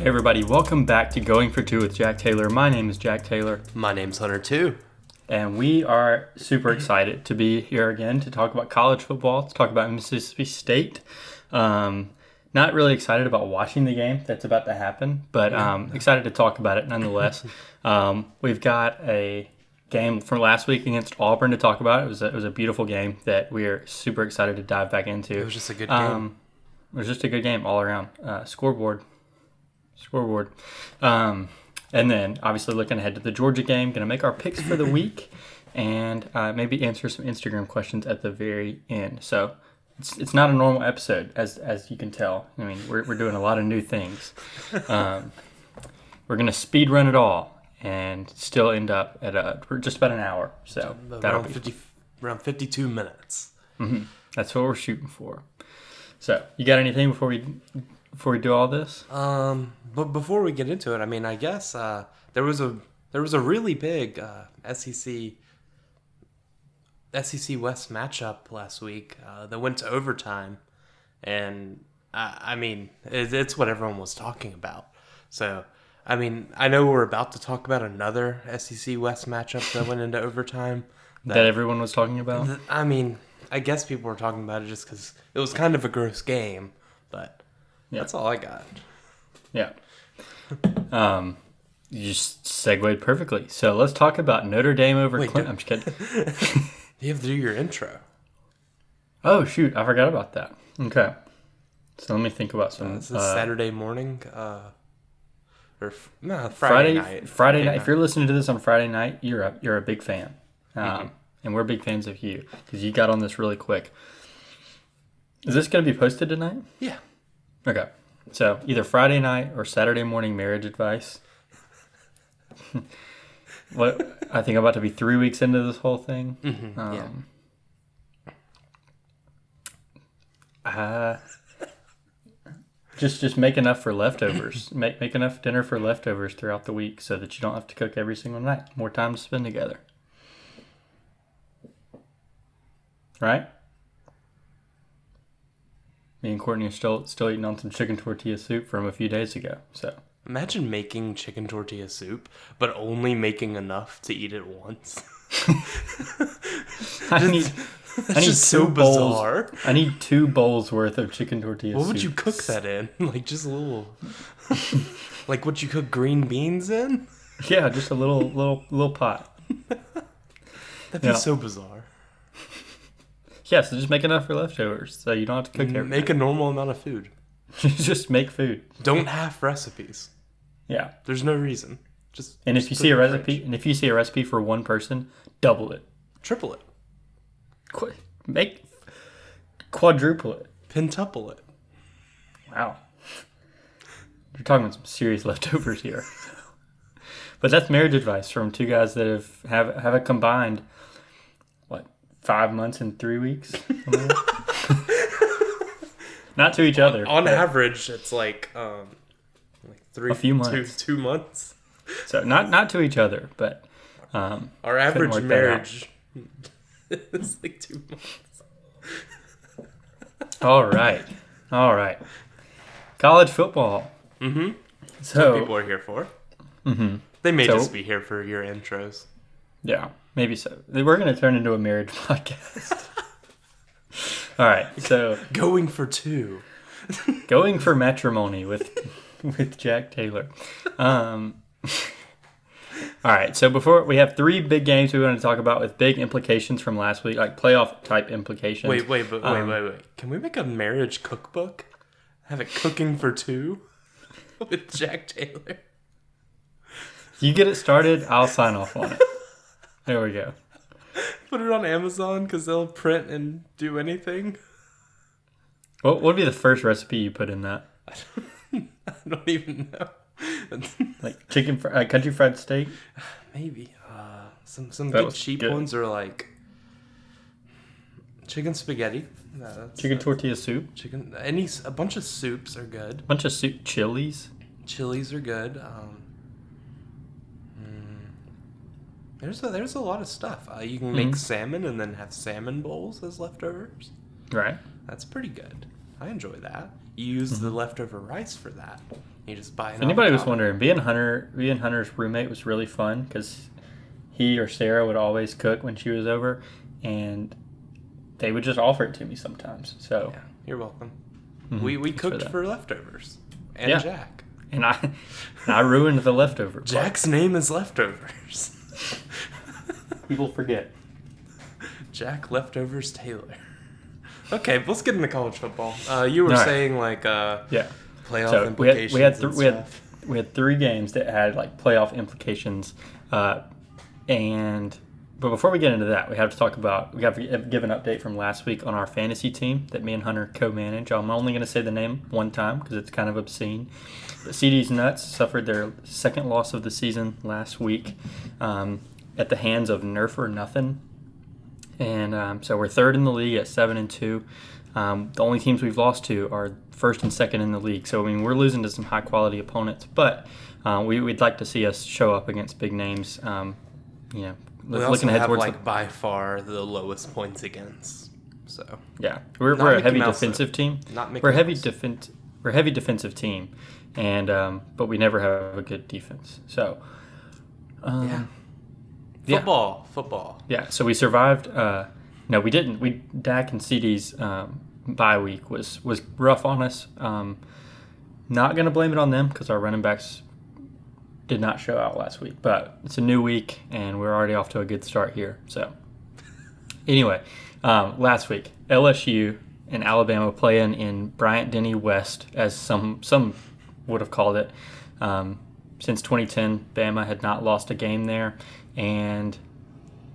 Hey everybody, welcome back to Going for Two with Jack Taylor. My name is Jack Taylor, My name's Hunter too. and we are super excited to be here again to talk about college football, to talk about Mississippi State. Um, not really excited about watching the game that's about to happen, but um, excited to talk about it nonetheless. um, we've got a game from last week against Auburn to talk about. It was a, it was a beautiful game that we are super excited to dive back into. It was just a good game. Um, it was just a good game all around. Uh, scoreboard, scoreboard, um, and then obviously looking ahead to the Georgia game, going to make our picks for the week, and uh, maybe answer some Instagram questions at the very end. So it's, it's not a normal episode, as as you can tell. I mean, we're we're doing a lot of new things. Um, we're going to speed run it all. And still end up at a just about an hour, so that'll around be 50, around 52 minutes. that's what we're shooting for. So, you got anything before we before we do all this? Um, but before we get into it, I mean, I guess uh, there was a there was a really big uh, SEC SEC West matchup last week uh, that went to overtime, and I, I mean, it, it's what everyone was talking about. So. I mean, I know we're about to talk about another SEC West matchup that went into overtime. that everyone was talking about. I mean, I guess people were talking about it just because it was kind of a gross game, Yeah. that's all I got. Yeah. Um, you just segued perfectly. So let's talk about Notre Dame over Wait. I'm just kidding. You have to do your intro. Oh shoot, I forgot about that. Okay. So let me think about some. This is uh, Saturday morning, uh, or f- no, Friday, Friday, night. Friday night. If you're listening to this on Friday night, you're a you're a big fan, um, Mm-hmm. and we're big fans of you because you got on this really quick. Is this going to be posted tonight? yeah, Okay. So either Friday night or Saturday morning marriage advice. what I think I'm about to be three weeks into this whole thing. Mhm, yeah. Um, uh, just just make enough for leftovers. make make enough dinner for leftovers throughout the week so that you don't have to cook every single night. More time to spend together. Right? Me and Courtney are still still eating on some chicken tortilla soup from a few days ago. So Imagine making chicken tortilla soup, but only making enough to eat it once. I need That's I need just two so bowls. bizarre. I need two bowls worth of chicken tortilla. What soup. would you cook that in? Like just a little, like what you cook green beans in? Yeah, just a little little little pot. That'd be Yeah. so bizarre. Yeah, so just make enough for leftovers, so you don't have to cook every. Make a normal amount of food. just make food. Don't have recipes. Yeah, There's no reason. Just and if you see a recipe, fridge. and if you see a recipe for one person, double it. triple it, Qu- make quadruple it. pentuple it. Wow, you're talking about some serious leftovers here. but that's marriage advice from two guys that have have have a combined five months and three weeks. Something like that? Not to each other. On but- average, it's like um, like three, A few two- months. two months. So not not to each other, but um, Our average marriage is like two months. all right, all right. College football. Mm-hmm. So People are here for. Mm-hmm. They may So- just be here for your intros. Yeah, maybe so. We're gonna turn into a marriage podcast. all right, so Going for two. going for matrimony with with Jack Taylor. Um, all right, so before we have three big games we want to talk about with big implications from last week, like playoff type implications. Wait, wait, but wait, Um, wait, wait. Can we make a marriage cookbook? Have it cooking for two with Jack Taylor. You get it started, I'll sign off on it. There we go. Put it on Amazon because they'll print and do anything. What would be the first recipe you put in that? I don't even know. Like chicken, fr- uh, country fried steak. Maybe uh, some some That good cheap good. ones are like chicken spaghetti. No, that's- Chicken that's- tortilla soup, Chicken. Any a bunch of soups are good. bunch of soup, chilies. Chilies are good. Um, mm, there's a, there's a lot of stuff. Uh, you can make Mhm. salmon and then have salmon bowls as leftovers. Right. That's pretty good. I enjoy that. You use Mm-hmm. the leftover rice for that. You just buy. An anybody was wondering, being Hunter, being Hunter's roommate was really fun because he or Sarah would always cook when she was over, and they would just offer it to me sometimes. So, Yeah, you're welcome. mhm, We we thanks for cooked that. for, leftovers. And Yeah. Jack. and I, and I ruined the leftover. Jack's name is leftovers. people forget. Jack leftovers Taylor. Okay, let's get into college football. Uh, you were All right. saying like uh, Yeah. playoff So we had implications. we had, and th- we had stuff. we had three games that had like playoff implications, uh, and but before we get into that, we have to talk about we have to give an update from last week on our fantasy team that me and Hunter co-manage. I'm only going to say the name one time because it's kind of obscene. But CeeDee's Nuts suffered their second loss of the season last week um, at the hands of Nerf or Nothing and um, so we're third in the league at seven and two. Um, the only teams we've lost to are first and second in the league. So I mean, we're losing to some high quality opponents, but uh, we, we'd like to see us show up against big names. Um, you know, We looking also ahead have towards like the, by far the lowest points against. So yeah, we're, we're a Mickey heavy Mouse, though. defensive team. not Mickey We're a heavy defense. We're a heavy defensive team, and um, but we never have a good defense. So um, Yeah. yeah. Football, football. Yeah, so we survived. Uh, no, we didn't. We Dak and CeeDee's um, bye week was was rough on us. Um, not gonna blame it on them because our running backs did not show out last week. But it's a new week and we're already off to a good start here. So anyway, um, last week LSU and Alabama playing in Bryant Denny West, as some some would have called it. Um, since 2010, Bama had not lost a game there, and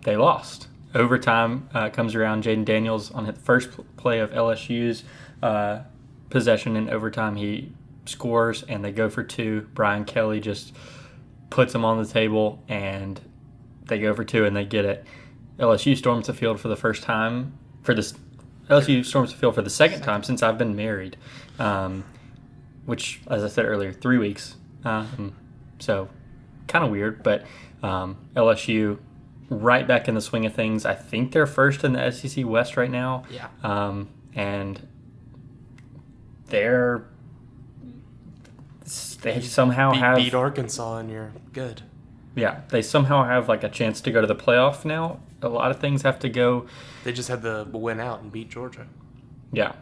they lost. Overtime uh, comes around. Jayden Daniels on the first play of LSU's uh, possession in overtime, he scores, and they go for two. Brian Kelly just puts them on the table, and they go for two, and they get it. LSU storms the field for the first time for this. LSU storms the field for the second time since I've been married, um, which, as I said earlier, three weeks. Um, so, kind of weird, but um, LSU right back in the swing of things. I think they're first in the SEC West right now, Yeah. um, and they're they somehow Beat, have beat Arkansas and you're good. yeah they somehow have like a chance to go to the playoff now. A lot of things have to go. They just had to win out and beat Georgia. Yeah,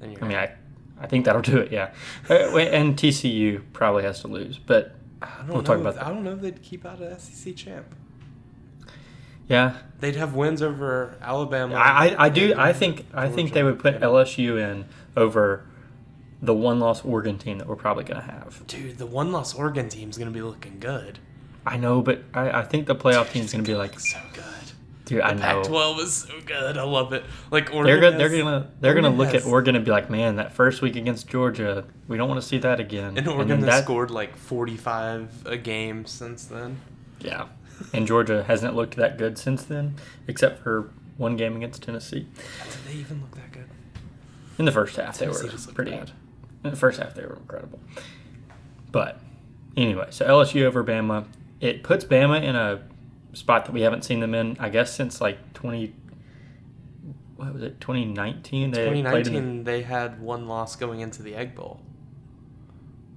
And you're I mean I I think that'll do it. Yeah, Uh, and TCU probably has to lose, but I don't we'll know. talk if- about that. I don't know if they'd keep out a SEC champ. yeah, They'd have wins over Alabama. I, I, I do. I think I think they would put LSU in over the one loss Oregon team that we're probably going to have. Dude, the one loss Oregon team's gonna be looking good. I know, but I, I think the playoff team's going to be like, so. Dude, I know. Pac-12 is so good. I love it. Like Oregon. They're gonna, they're gonna they're gonna Oregon look at has- Oregon and be like, man, that first week against Georgia, we don't want to see that again. And Oregon then has that- scored like 45 a game since then. yeah, and Georgia hasn't looked that good since then, except for one game against Tennessee. Did they even look that good? In the first half, they were pretty bad. good. In the first half, they were incredible. But anyway, so LSU over Bama. It puts Bama in a spot that we haven't seen them in, I guess, since like 20. What was it? 2019? They played in the- 2019, they had one loss going into the Egg Bowl.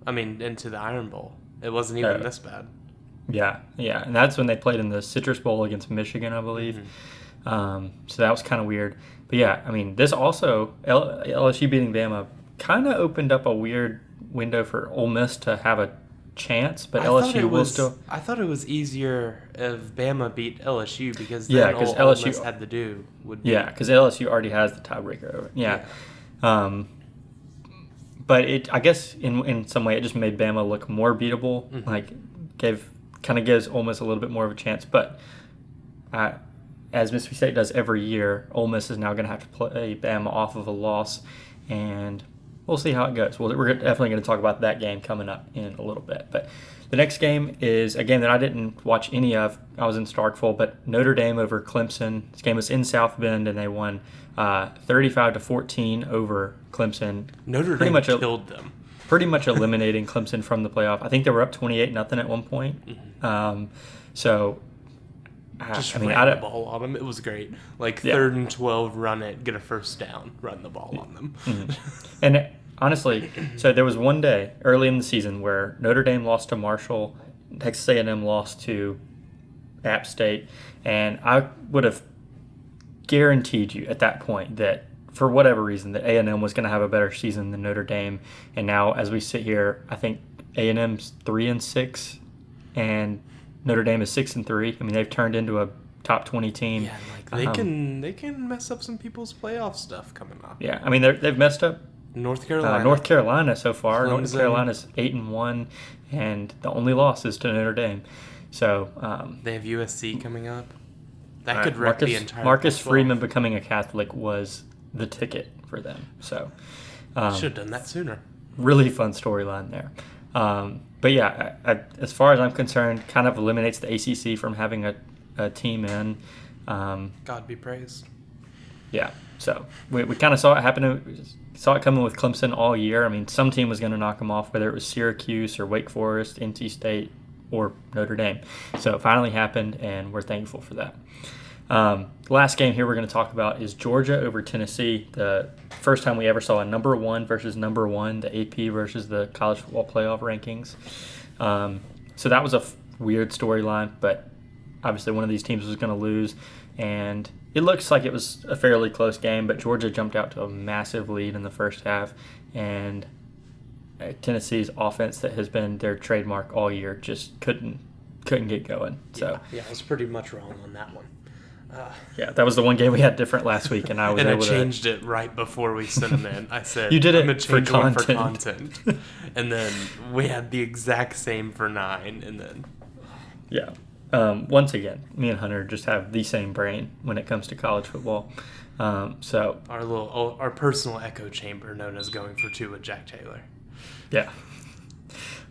I mean, into the Iron Bowl. It wasn't even Oh. this bad. Yeah, yeah, and that's when they played in the Citrus Bowl against Michigan, I believe. Mm-hmm. Um, so that was kind of weird. But yeah, I mean, this also L- LSU beating Bama kind of opened up a weird window for Ole Miss to have a chance, but I LSU will was, still. I thought it was easier if Bama beat LSU because Yeah, then 'cause all Ole LSU had to do would be Yeah, because LSU already has the tiebreaker over. it. Yeah. Um, but it, I guess, in in some way, it just made Bama look more beatable. Mhm. Like, gave kind of gives Ole Miss a little bit more of a chance. But uh, as Mississippi State does every year, Ole Miss is now going to have to play Bama off of a loss, and we'll see how it goes. Well, we're definitely going to talk about that game coming up in a little bit. But the next game is a game that I didn't watch any of. I was in Starkville, but Notre Dame over Clemson. This game was in South Bend, and they won uh, 35 to 14 over Clemson. Notre Pretty Dame much killed them. Pretty much eliminating Clemson from the playoff. I think they were up 28 nothing at one point. Um, so, uh, Just I mean, ran the ball on them. It was great. Like Yeah. third and twelve, run it, get a first down, run the ball on them. Mm-hmm. And honestly, so there was one day early in the season where Notre Dame lost to Marshall, Texas A&M lost to App State, and I would have guaranteed you at that point that for whatever reason that A&M was going to have a better season than Notre Dame. And now as we sit here, I think A&M's 3 and 6 and Notre Dame is 6 and 3. I mean, they've turned into a top 20 team. Yeah, like they Um, can they can mess up some people's playoff stuff coming up. Yeah, I mean they're, they've messed up North uh, Carolina. North Carolina so far. North Clemson. Carolina's eight and one, and the only loss is to Notre Dame. So um, They have USC coming up. That uh, could wreck Marcus, the entire. Marcus Pac-12. Freeman becoming a Catholic was the ticket for them. So um, should have done that sooner. really fun storyline there. Um, but yeah, I, I, as far as I'm concerned, kind of eliminates the ACC from having a, a team in. Um, God be praised. Yeah. So we, we kind of saw it happen. We saw it coming with Clemson all year. I mean, some team was going to knock them off, whether it was Syracuse or Wake Forest, NC State, or Notre Dame. So it finally happened, and we're thankful for that. Um, last game here we're going to talk about is Georgia over Tennessee. The first time we ever saw a number one versus number one, the AP versus the college football playoff rankings. Um, so that was a f- weird storyline, but obviously one of these teams was going to lose, and it looks like it was a fairly close game. But Georgia jumped out to a massive lead in the first half, and uh, Tennessee's offense that has been their trademark all year just couldn't couldn't get going. So yeah, I was pretty much wrong on that one. Uh, yeah, that was the one game we had different last week, and I was and I changed it right before we sent them in. I said You did it for one for content." content, and then we had the exact same for nine, and then yeah. Um, once again, me and Hunter just have the same brain when it comes to college football. Um, so our little our personal echo chamber known as going for two with Jack Taylor. yeah.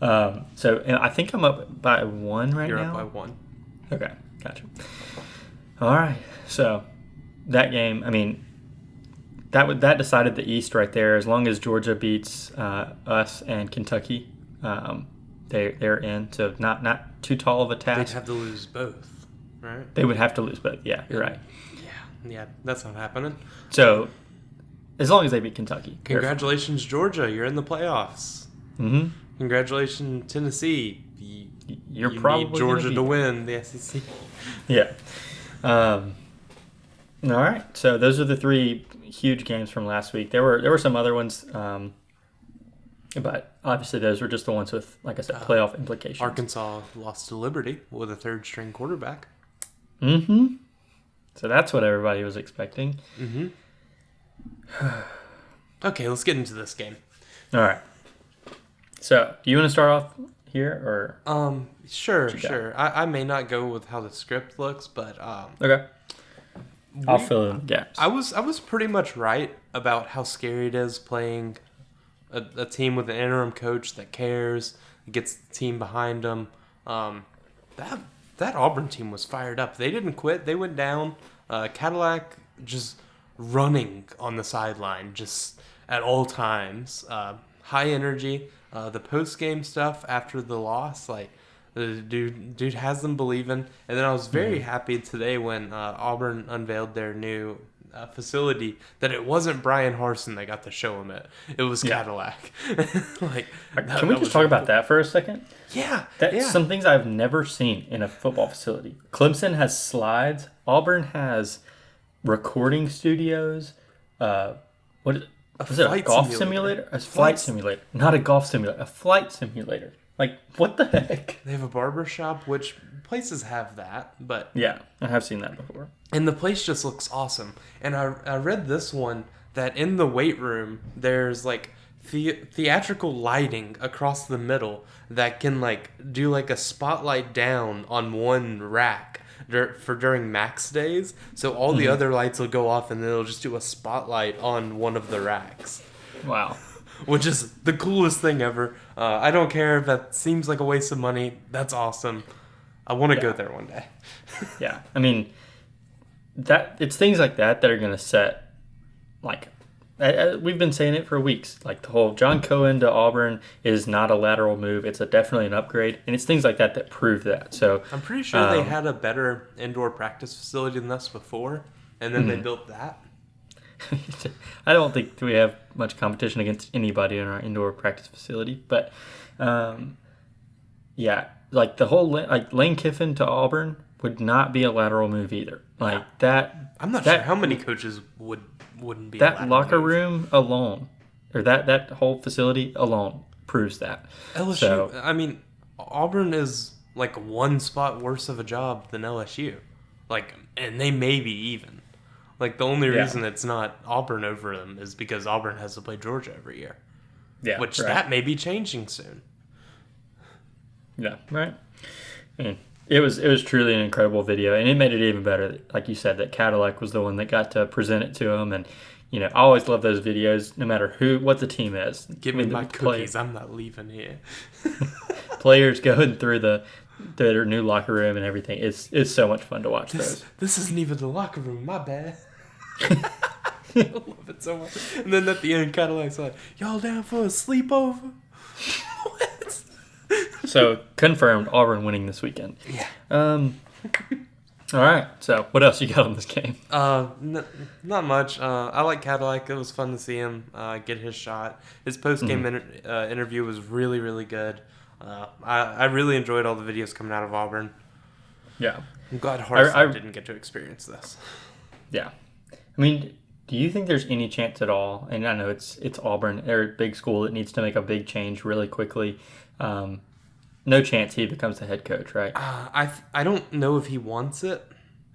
Um, so and I think I'm up by one right You're now. up by one. Okay, gotcha. All right, so that game, I mean, that would that decided the East right there. As long as Georgia beats uh, us and Kentucky, um, they they're in. So not not too tall of a task. They'd have to lose both, right? They would have to lose, both. yeah, you're right. Yeah, yeah, that's not happening. So as long as they beat Kentucky, Congratulations, Georgia! You're in the playoffs. Mm-hmm. Congratulations, Tennessee. You, You're you probably need Georgia to win the SEC. Yeah. Um, all right. So those are the three huge games from last week. There were there were some other ones, um, but obviously those were just the ones with, like I said, playoff implications. Arkansas lost to Liberty with a third string quarterback. Mm-hmm. So that's what everybody was expecting. Mm-hmm. okay, let's get into this game. All right. So do you want to start off here or Um, sure, sure. I, I may not go with how the script looks, but um, okay? I'll fill in the gaps. I was I was pretty much right about how scary it is playing a, a team with an interim coach that cares, gets the team behind them. Um, that that Auburn team was fired up. They didn't quit. They went down. Uh, Cadillac just running on the sideline, just at all times. Uh, high energy. Uh, the post game stuff after the loss, like the dude dude has them believing. And then I was very happy today when uh, Auburn unveiled their new uh, facility that it wasn't Bryan Harsin that got to show him it. It was Yeah. Cadillac. like, that- Can we just talk really about that for a second? Yeah, That's yeah. some things I've never seen in a football facility. Clemson has slides. Auburn has recording studios. Uh, what is, was it? A golf simulator. simulator? A flight Flight- simulator, not a golf simulator. A flight simulator. Like what the heck? They have a barber shop, which places have that, but Yeah, I have seen that before. and the place just looks awesome. And I, I read this one that in the weight room there's like the, theatrical lighting across the middle that can like do like a spotlight down on one rack dur- for during max days. So all the other lights will go off and then it'll just do a spotlight on one of the racks. Wow. Which is the coolest thing ever. Uh, I don't care if that seems like a waste of money. That's awesome. I want to go there one day. Yeah, I mean that it's things like that that are going to set like I- I- we've been saying it for weeks. Like the whole John Cohen to Auburn is not a lateral move; it's a definitely an upgrade, and it's things like that that prove that. So I'm pretty sure they Um, had a better indoor practice facility than us before, and then they Mm-hmm. built that. I don't think we have much competition against anybody in our indoor practice facility, but um, yeah, like the whole like Lane Kiffin to Auburn would not be a lateral move either. Like that. I'm not that, sure how many coaches would wouldn't be that locker move. room alone, or that that whole facility alone proves that. LSU. So- I mean, Auburn is like one spot worse of a job than LSU. Like, and they may be even. Like the only Yeah. reason it's not Auburn over them is because Auburn has to play Georgia every year, Yeah, which that may be changing soon. Yeah, right. And it was it was truly an incredible video, and it made it even better. Like you said, that Cadillac was the one that got to present it to him, and you know I always love those videos, no matter who what the team is. Give me my cookies. I'm not leaving here. players going through the their new locker room and everything. It's it's so much fun to watch This, those. this isn't even the locker room. My bad. I love it so much. And then at the end, Cadillac's like, "Y'all down for a sleepover?" So confirmed, Auburn winning this weekend. Yeah. Um. All right. So what else you got on this game? Uh, n- not much. Uh, I like Cadillac. It was fun to see him uh, get his shot. His post game inter- uh, interview was really, really good. Uh, I, I really enjoyed all the videos coming out of Auburn. Yeah. I'm glad Harsin I- didn't get to experience this. Yeah. I mean, do you think there's any chance at all? And I know it's it's Auburn, they're a big school that needs to make a big change really quickly. Um, no chance he becomes the head coach, right? Uh, I th- I don't know if he wants it,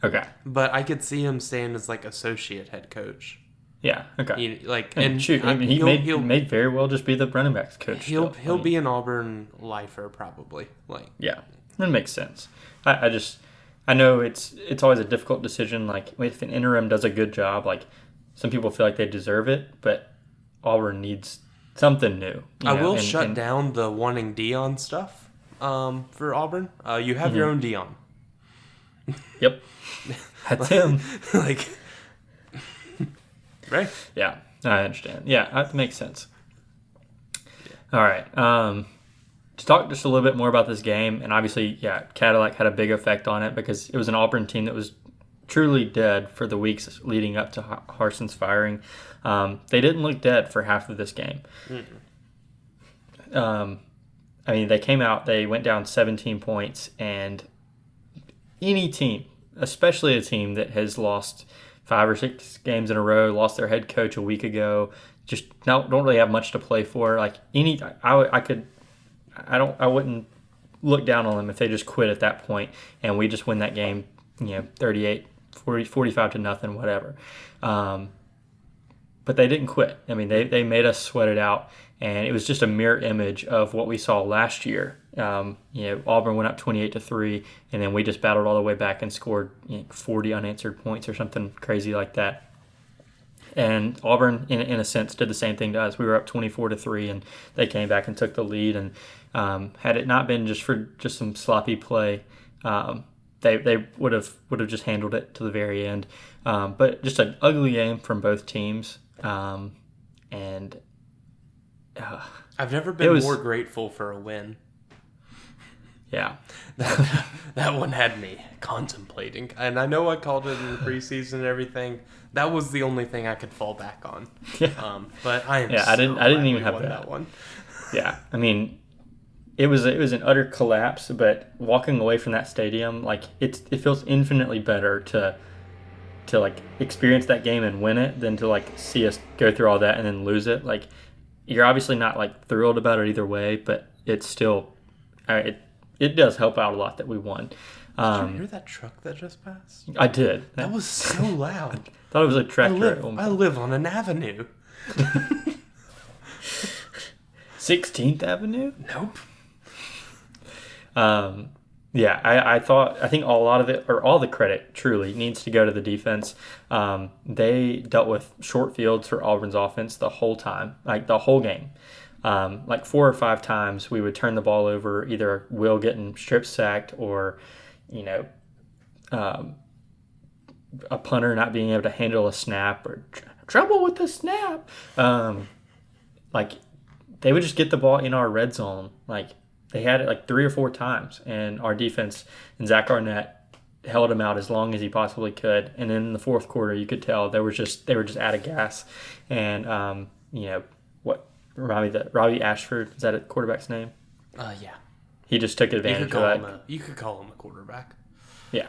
Okay. but I could see him staying as like associate head coach. Yeah. Okay. He, like and, and shoot, I I- mean, he he'll, may, he'll, may very well just be the running backs coach. he'll still. He'll mean, be an Auburn lifer probably. Like Yeah, that makes sense. I, I just I know it's it's always a difficult decision. Like if an interim does a good job, like some people feel like they deserve it, but Auburn needs something new. I know, will and- shut and- down the wanting Deion stuff um, for Auburn. Uh, you have your Mm-hmm. own Deion. Yep, that's him. like, right? Yeah, I understand. Yeah, that makes sense. All right. Um, to talk just a little bit more about this game, and obviously, yeah, Cadillac had a big effect on it because it was an Auburn team that was truly dead for the weeks leading up to Harsin's firing. Um, they didn't look dead for half of this game. Um, I mean, they came out, they went down 17 points, and any team, especially a team that has lost five or six games in a row, lost their head coach a week ago, just don't, don't really have much to play for. Like any, I, I could, I don't, I wouldn't look down on them if they just quit at that point and we just win that game, you know, 38, 40, 45 to nothing, whatever. Um, but they didn't quit. I mean, they, they made us sweat it out, and it was just a mirror image of what we saw last year. Um, you know, Auburn went up 28 to three, and then we just battled all the way back and scored you know, 40 unanswered points or something crazy like that. And Auburn, in, in a sense, did the same thing to us. We were up 24 to three, and they came back and took the lead. And um, had it not been just for just some sloppy play, um, they, they would have would have just handled it to the very end. Um, but just an ugly game from both teams. Um, and uh, I've never been was- more grateful for a win. yeah, That, that one had me contemplating. And I know I called it in the preseason and everything. That was the only thing I could fall back on. Yeah. Um, but I am Yeah, I didn't- I didn't even have won that. one. yeah. I mean, it was it was an utter collapse. But walking away from that stadium, like it's it feels infinitely better to to like experience that game and win it than to like see us go through all that and then lose it. Like you're obviously not like thrilled about it either way, but it's still it it does help out a lot that we won. Did Um, you hear that truck that just passed? I did. That was so loud. thought it was a I tractor. at live, I live on an avenue. 16th Avenue. Nope. Um, yeah, I, I thought I think a lot of it or all the credit truly needs to go to the defense. Um, they dealt with short fields for Auburn's offense the whole time, like the whole game. Um, like four or five times, we would turn the ball over, either Will getting strip sacked or, you know, um, a punter not being able to handle a snap or tr- trouble with the snap. Um, like they would just get the ball in our red zone. Like they had it like three or four times, and our defense and Zach Arnett held him out as long as he possibly could. And then in the fourth quarter, you could tell they were just they were just out of gas. And um, you know what? Robbie that Robbie Ashford is that a quarterback's name? Uh, yeah. He just took advantage of call that. a you could call him a quarterback. Yeah.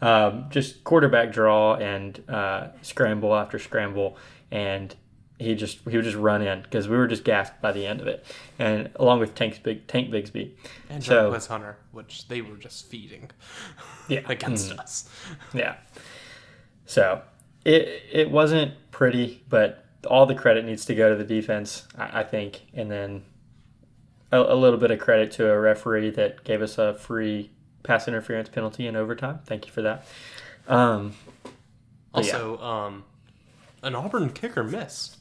Um, just quarterback draw and uh, scramble after scramble, and he just he would just run in because we were just gassed by the end of it, and along with Tank Big Tank Bigsby. And So- Hunter, which they were just feeding Yeah. against Mm. us. Yeah. So it it wasn't pretty, but all the credit needs to go to the defense, I, I think, and then a, a little bit of credit to a referee that gave us a free pass interference penalty in overtime. Thank you for that. Um, But yeah. Also, um, an Auburn kicker missed.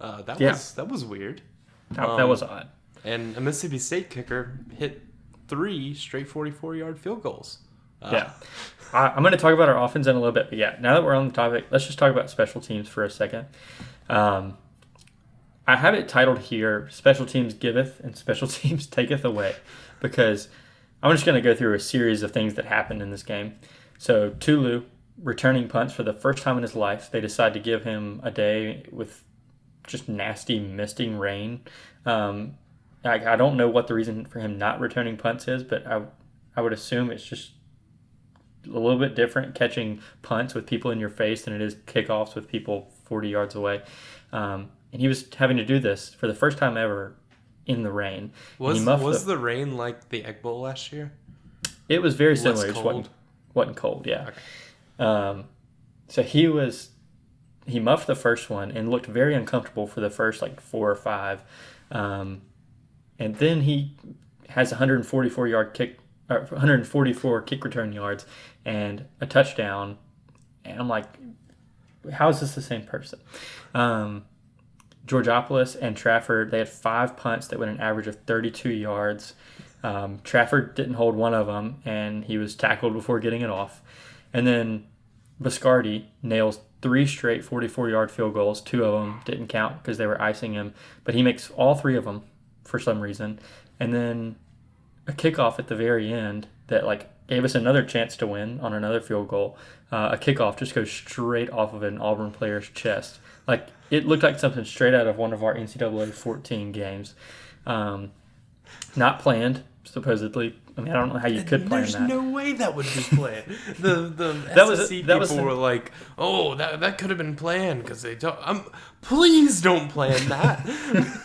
Uh, that Yeah. was that was weird. that, that Um, was odd. And a Mississippi State kicker hit three straight 44 yard field goals. Uh, Yeah. I, I'm going to talk about our offense in a little bit, but yeah, now that we're on the topic, let's just talk about special teams for a second. Um, I have it titled here Special Teams Giveth and Special Teams Taketh Away because I'm just going to go through a series of things that happened in this game. So, Tulu returning punts for the first time in his life. They decide to give him a day with just nasty misting rain. Um, I, I don't know what the reason for him not returning punts is, but I, I would assume it's just a little bit different catching punts with people in your face than it is kickoffs with people 40 yards away. Um, and he was having to do this for the first time ever in the rain. Was was the- the rain like the Egg Bowl last year? It was very similar. It wasn't, cold? wasn't cold, yeah. Okay. Um, so he was he muffed the first one and looked very uncomfortable for the first like four or five, um, and then he has 144 yard kick, or 144 kick return yards and a touchdown, and I'm like, how is this the same person? Um, and Trafford, they had five punts that went an average of 32 yards. Um, Trafford didn't hold one of them, and he was tackled before getting it off. And then Biscardi nails three straight 44 yard field goals. Two of them didn't count because they were icing him, but he makes all three of them for some reason. And then a kickoff at the very end that like gave us another chance to win on another field goal. Uh, a kickoff just goes straight off of an Auburn player's chest. Like it looked like something straight out of one of our NCAA 14 games. Um, not planned, supposedly. I mean, I don't know how you could plan There's that. no way that would be planned. the the That was- SEC that people was- were like, "Oh, that that could have been planned because they don't." Um, please don't plan that.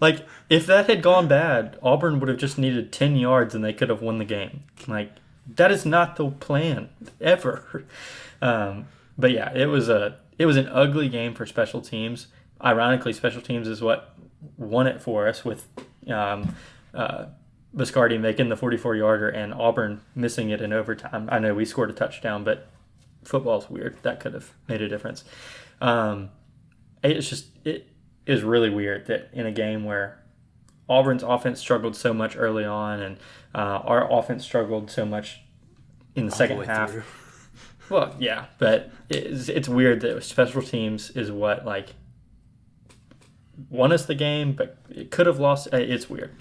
Like, if that had gone bad, Auburn would have just needed 10 yards and they could have won the game. Like, that is not the plan ever. Um, but yeah, it was a it was an ugly game for special teams. Ironically, special teams is what won it for us with um, uh, Biscardi making the 44 yarder and Auburn missing it in overtime. I know we scored a touchdown, but football's weird. That could have made a difference. Um, it's just it is really weird that in a game where Auburn's offense struggled so much early on, and uh, our offense struggled so much in the All second way half. through. Well, yeah, but it's, it's weird that special teams is what like won us the game, but it could have lost. uh, It's weird.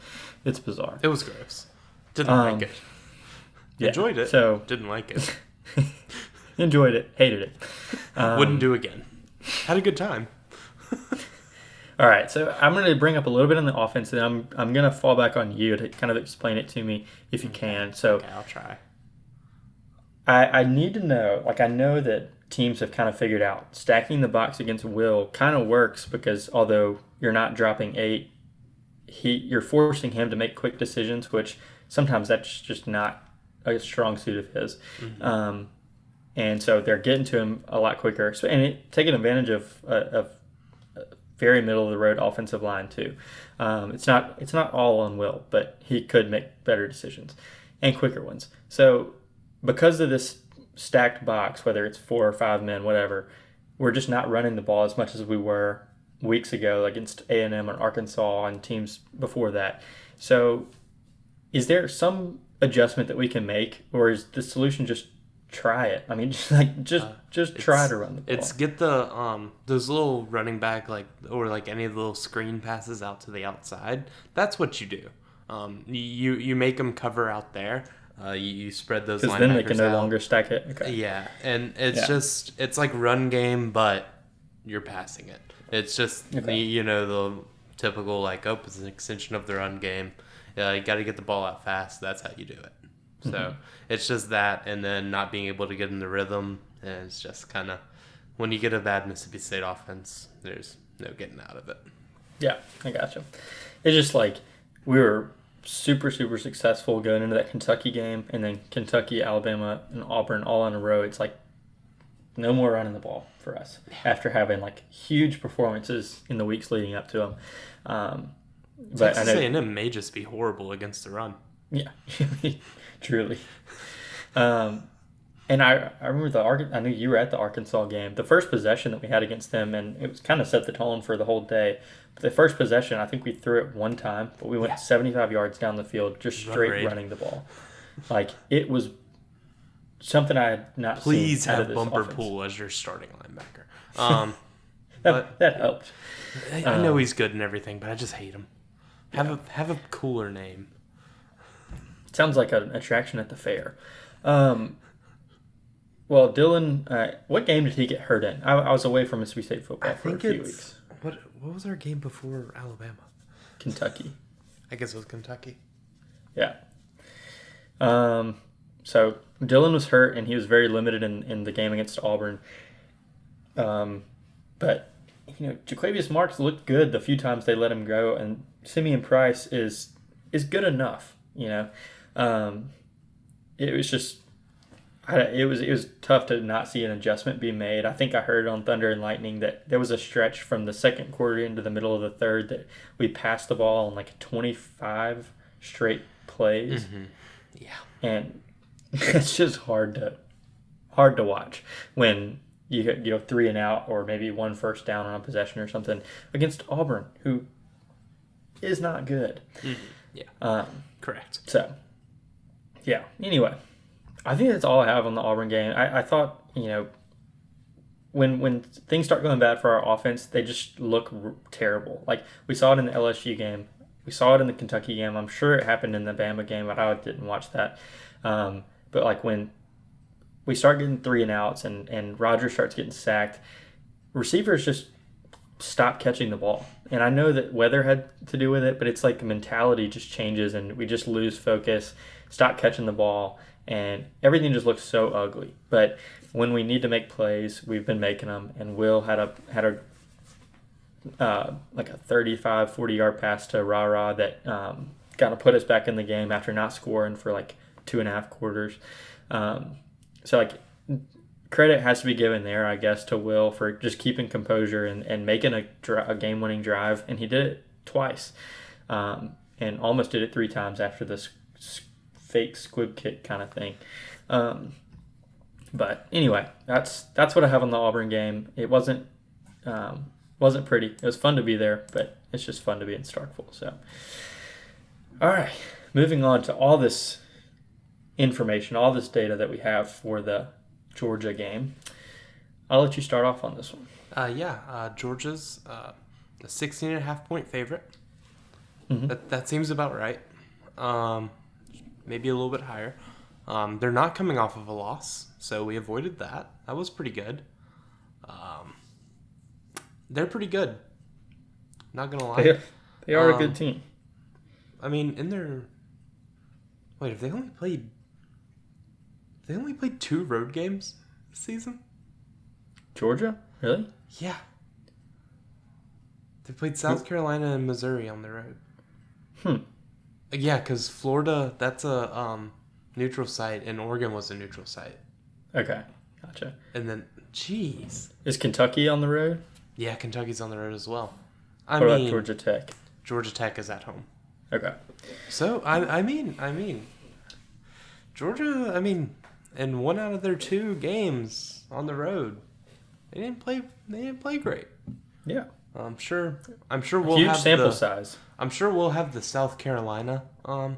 It's bizarre. It was gross. Didn't Um, like it. Yeah. Enjoyed it. So Didn't like it. enjoyed it, hated it. Um, Wouldn't do again. Had a good time. All right, so I'm going to bring up a little bit on the offense, and I'm I'm going to fall back on you to kind of explain it to me if you can. So Okay, I'll try. I, I need to know, like, I know that teams have kind of figured out stacking the box against Will kind of works because although you're not dropping eight, he you're forcing him to make quick decisions, which sometimes that's just not a strong suit of his. Um, and so they're getting to him a lot quicker, so, and it, taking advantage of uh, of a very middle of the road offensive line too. Um, it's not it's not all on Will, but he could make better decisions and quicker ones. So because of this stacked box, whether it's four or five men, whatever, we're just not running the ball as much as we were weeks ago against A and Arkansas and teams before that. So, is there some adjustment that we can make, or is the solution just try it? I mean, just like just just try to run the ball. It's get the um those little running back like or like any of the little screen passes out to the outside. That's what you do. Um, you you make them cover out there. Uh, you, you spread those Because then they can no out. longer stack it. Okay. Yeah, and it's Yeah. just it's like run game, but you're passing it. It's just Okay. you, you know the typical like oh it's an extension of the run game. You got to get the ball out fast. That's how you do it. So Mm-hmm. it's just that, and then not being able to get in the rhythm, and it's just kind of when you get a bad Mississippi State offense, there's no getting out of it. Yeah, I gotcha. It's just like we were super, super successful going into that Kentucky game, and then Kentucky, Alabama, and Auburn all in a row. It's like no more running the ball for us after having like huge performances in the weeks leading up to them. Um, but Texas I know, A&M may just be horrible against the run. yeah, truly. Um, and I, I remember the Ark- I knew you were at the Arkansas game. The first possession that we had against them, and it was kind of set the tone for the whole day. But the first possession, I think we threw it one time, but we went Yeah. 75 yards down the field, just straight running the ball. Like it was something I had not Please seen out of have Bumper offense. Pool as your starting linebacker. Um, That, but- that helped. I, I know Um, he's good and everything, but I just hate him. Have a have a cooler name. Sounds like an attraction at the fair. Um, well, Dillon, uh, what game did he get hurt in? I, I was away from Mississippi State football I for a few weeks. what what was our game before Alabama? Kentucky. I guess it was Kentucky. Yeah. Um, so Dillon was hurt and he was very limited in, in the game against Auburn. Um, but you know, Jo'quavious Marks looked good the few times they let him go, and Simeon Price is is good enough. You know, um, it was just. I, it was it was tough to not see an adjustment be made. I think I heard on Thunder and Lightning that there was a stretch from the second quarter into the middle of the third that we passed the ball on like 25 straight plays Yeah. and it's just hard to hard to watch when you get you know three and out or maybe one first down on a possession or something against Auburn, who is not good. Yeah. Um, Correct. so, yeah. Anyway, I think that's all I have on the Auburn game. I, I thought you know when when things start going bad for our offense, they just look r- terrible. Like we saw it in the LSU game, we saw it in the Kentucky game. I'm sure it happened in the Bama game, but I didn't watch that. Um, but like when we start getting three and outs and and Roger starts getting sacked, receivers just stop catching the ball. And I know that weather had to do with it, but it's like the mentality just changes and we just lose focus, stop catching the ball, and everything just looks so ugly. But when we need to make plays, we've been making them. And Will had a had a uh, like a 35, 40 yard pass to Rara that um, kind of put us back in the game after not scoring for like two and a half quarters. Um, so like credit has to be given there, I guess, to Will for just keeping composure and, and making a, a game winning drive. And he did it twice um, and almost did it three times after this fake squib kick kind of thing. Um, but anyway, that's that's what I have on the Auburn game. It wasn't um, wasn't pretty. It was fun to be there, but it's just fun to be in Starkville. So, all right, moving on to all this information, all this data that we have for the Georgia game. I'll let you start off on this one. Uh, yeah. Uh, Georgia's uh, a 16 and a half point favorite. Mhm. That that seems about right. Um, maybe a little bit higher. Um, they're not coming off of a loss, so we avoided that. That was pretty good. Um, they're pretty good. Not gonna lie. They, they are a Um, good team. I mean, in their wait, have they only played? They only played two road games this season. Georgia, really? Yeah. They played South Carolina and Missouri on the road. Hmm. Yeah, because Florida, that's a um, neutral site, and Oregon was a neutral site. Okay, gotcha. And then, jeez. Is Kentucky on the road? Yeah, Kentucky's on the road as well. I what mean, about Georgia Tech? Georgia Tech is at home. Okay. So I, I mean, I mean, Georgia. I mean, in one out of their two games on the road, they didn't play. They didn't play great. Yeah. I'm sure. I'm sure we'll Huge have sample the, size. I'm sure we'll have the South Carolina um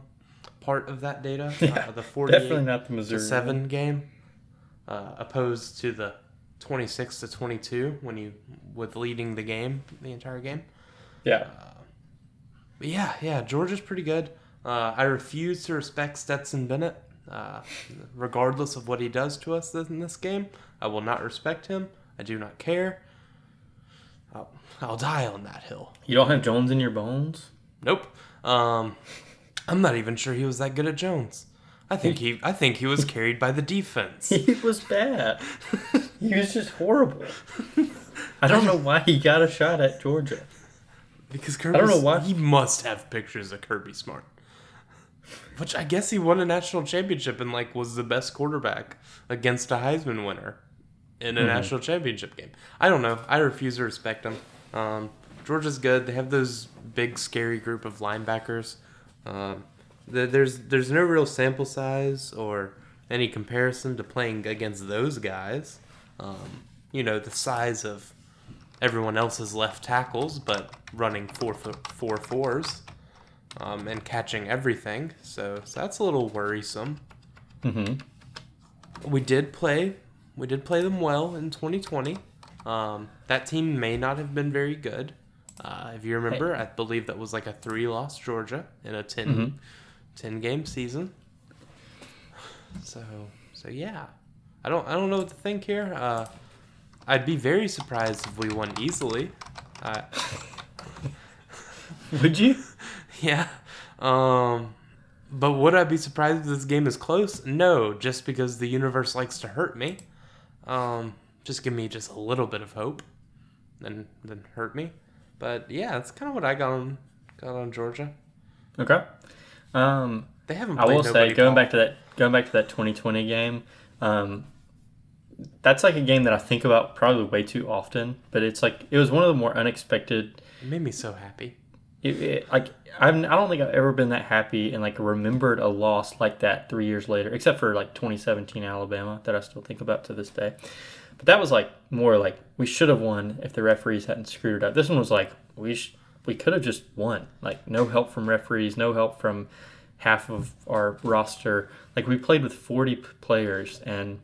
part of that data. Yeah, uh, the 48 Definitely not the Missouri. seven game, uh, opposed to the 26 to 22 when you with leading the game the entire game. Yeah. But yeah, yeah, Georgia's pretty good. Uh, I refuse to respect Stetson Bennett Uh, regardless of what he does to us in this game, I will not respect him. I do not care. I'll, I'll die on that hill. You don't have Jones in your bones? Nope. Um, I'm not even sure he was that good at Jones. I think he I think he was carried by the defense. He was bad. he was just horrible. I don't know why he got a shot at Georgia. Because Kirby, I don't know why- he must have pictures of Kirby Smart. Which I guess he won a national championship and like was the best quarterback against a Heisman winner in a national championship game. I don't know. I refuse to respect him. Um, Georgia's good. They have those big scary group of linebackers. Um, th- there's there's no real sample size or any comparison to playing against those guys. Um, you know the size of everyone else's left tackles, but running four four fours, um, and catching everything. So, so that's a little worrisome. Mm-hmm. We did play, we did play them well in 2020. Um, that team may not have been very good. Uh, if you remember, I believe that was like a three-loss Georgia in a 10, 10 game season. So, so yeah, I don't, I don't know what to think here. Uh, I'd be very surprised if we won easily. Uh, Would you? yeah. Um, but would I be surprised if this game is close? No, just because the universe likes to hurt me. Um, just give me just a little bit of hope, then then hurt me. But yeah, that's kind of what I got on got on Georgia. Okay. Um, They haven't. I will say, going ball. back to that, going back to that 2020 game, um, that's like a game that I think about probably way too often. But it's like it was one of the more unexpected. it made me so happy. It, it, like I've, I don't think I've ever been that happy and like remembered a loss like that three years later, except for like 2017 Alabama that I still think about to this day. But that was like more like we should have won if the referees hadn't screwed it up. This one was like we sh- we could have just won. Like no help from referees, no help from half of our roster. Like we played with 40 p- players and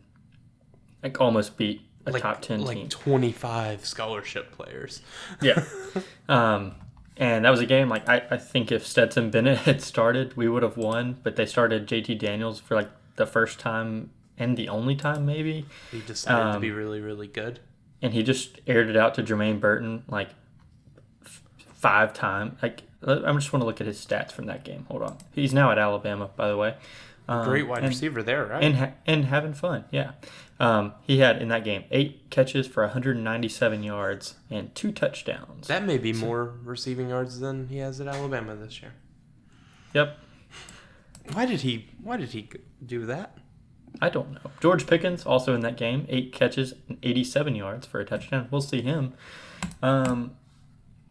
like almost beat a Like top 10 like team. twenty five scholarship players. Yeah. um, and that was a game like I, I think if Stetson Bennett had started, we would have won. But they started JT Daniels for like the first time and the only time maybe, He decided to Um, be really really good. and he just aired it out to Jermaine Burton like f- five times. Like I just want to look at his stats from that game. Hold on, he's now at Alabama, by the way. Um, Great wide and- receiver there, right? and ha- and having fun. Yeah, um, he had in that game eight catches for 197 yards and two touchdowns. that may be more receiving yards than he has at Alabama this year. Yep, Why did he? Why did he do that? I don't know. George Pickens also in that game, eight catches and 87 yards for a touchdown. We'll see him. Um,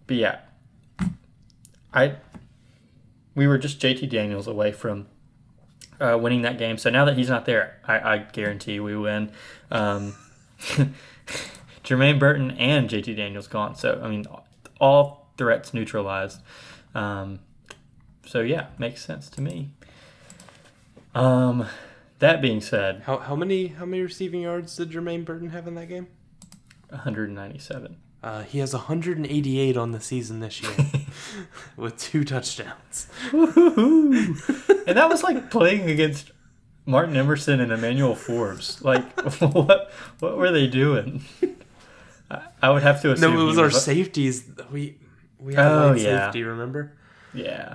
but yeah, I we were just JT Daniels away from uh, winning that game. So now that he's not there, I, I guarantee we win. Um, Jermaine Burton and JT Daniels gone. So I mean, all threats neutralized. Um, so yeah, makes sense to me. Um, that being said, How how many how many receiving yards did Jermaine Burton have in that game? 197. Uh, he has 188 on the season this year, with two touchdowns. And that was like playing against Martin Emerson and Emmanuel Forbes. Like, what what were they doing? I, I would have to assume. No, it was our safeties. We we had Oh, yeah. safety. Remember? Yeah,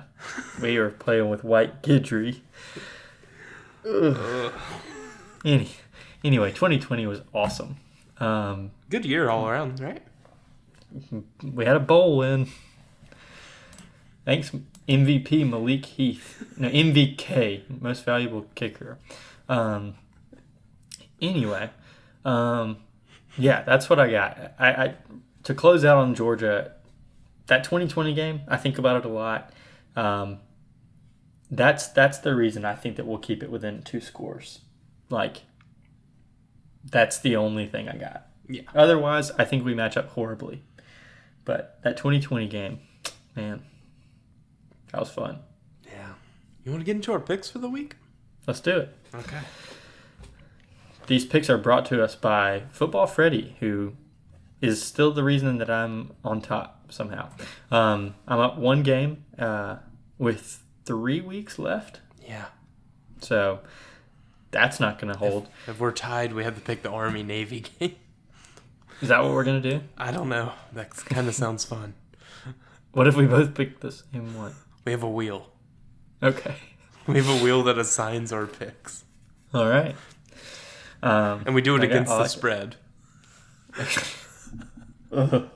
we were playing with White Gidry. Any, anyway, 2020 was awesome. Um, Good year all around, right? We had a bowl win. Thanks, MVP Malik Heath. No, MVK, most valuable kicker. Um, anyway, um, yeah, that's what I got. I, I to close out on Georgia. That 2020 game, I think about it a lot. Um, that's that's the reason I think that we'll keep it within two scores. Like, that's the only thing I got. Yeah. Otherwise, I think we match up horribly. But that 2020 game, man, that was fun. Yeah. You want to get into our picks for the week? Let's do it. Okay. These picks are brought to us by Football Freddy, who is still the reason that I'm on top somehow. Um, I'm up one game uh, with three weeks left. Yeah. So That's not going to hold. If we're tied, we have to pick the Army Navy game. Is that what we're going to do? I don't know. That kind of sounds fun. What if we both pick the same one? We have a wheel. Okay. We have a wheel that assigns our picks, All right. Um, and we do it I against the spread. All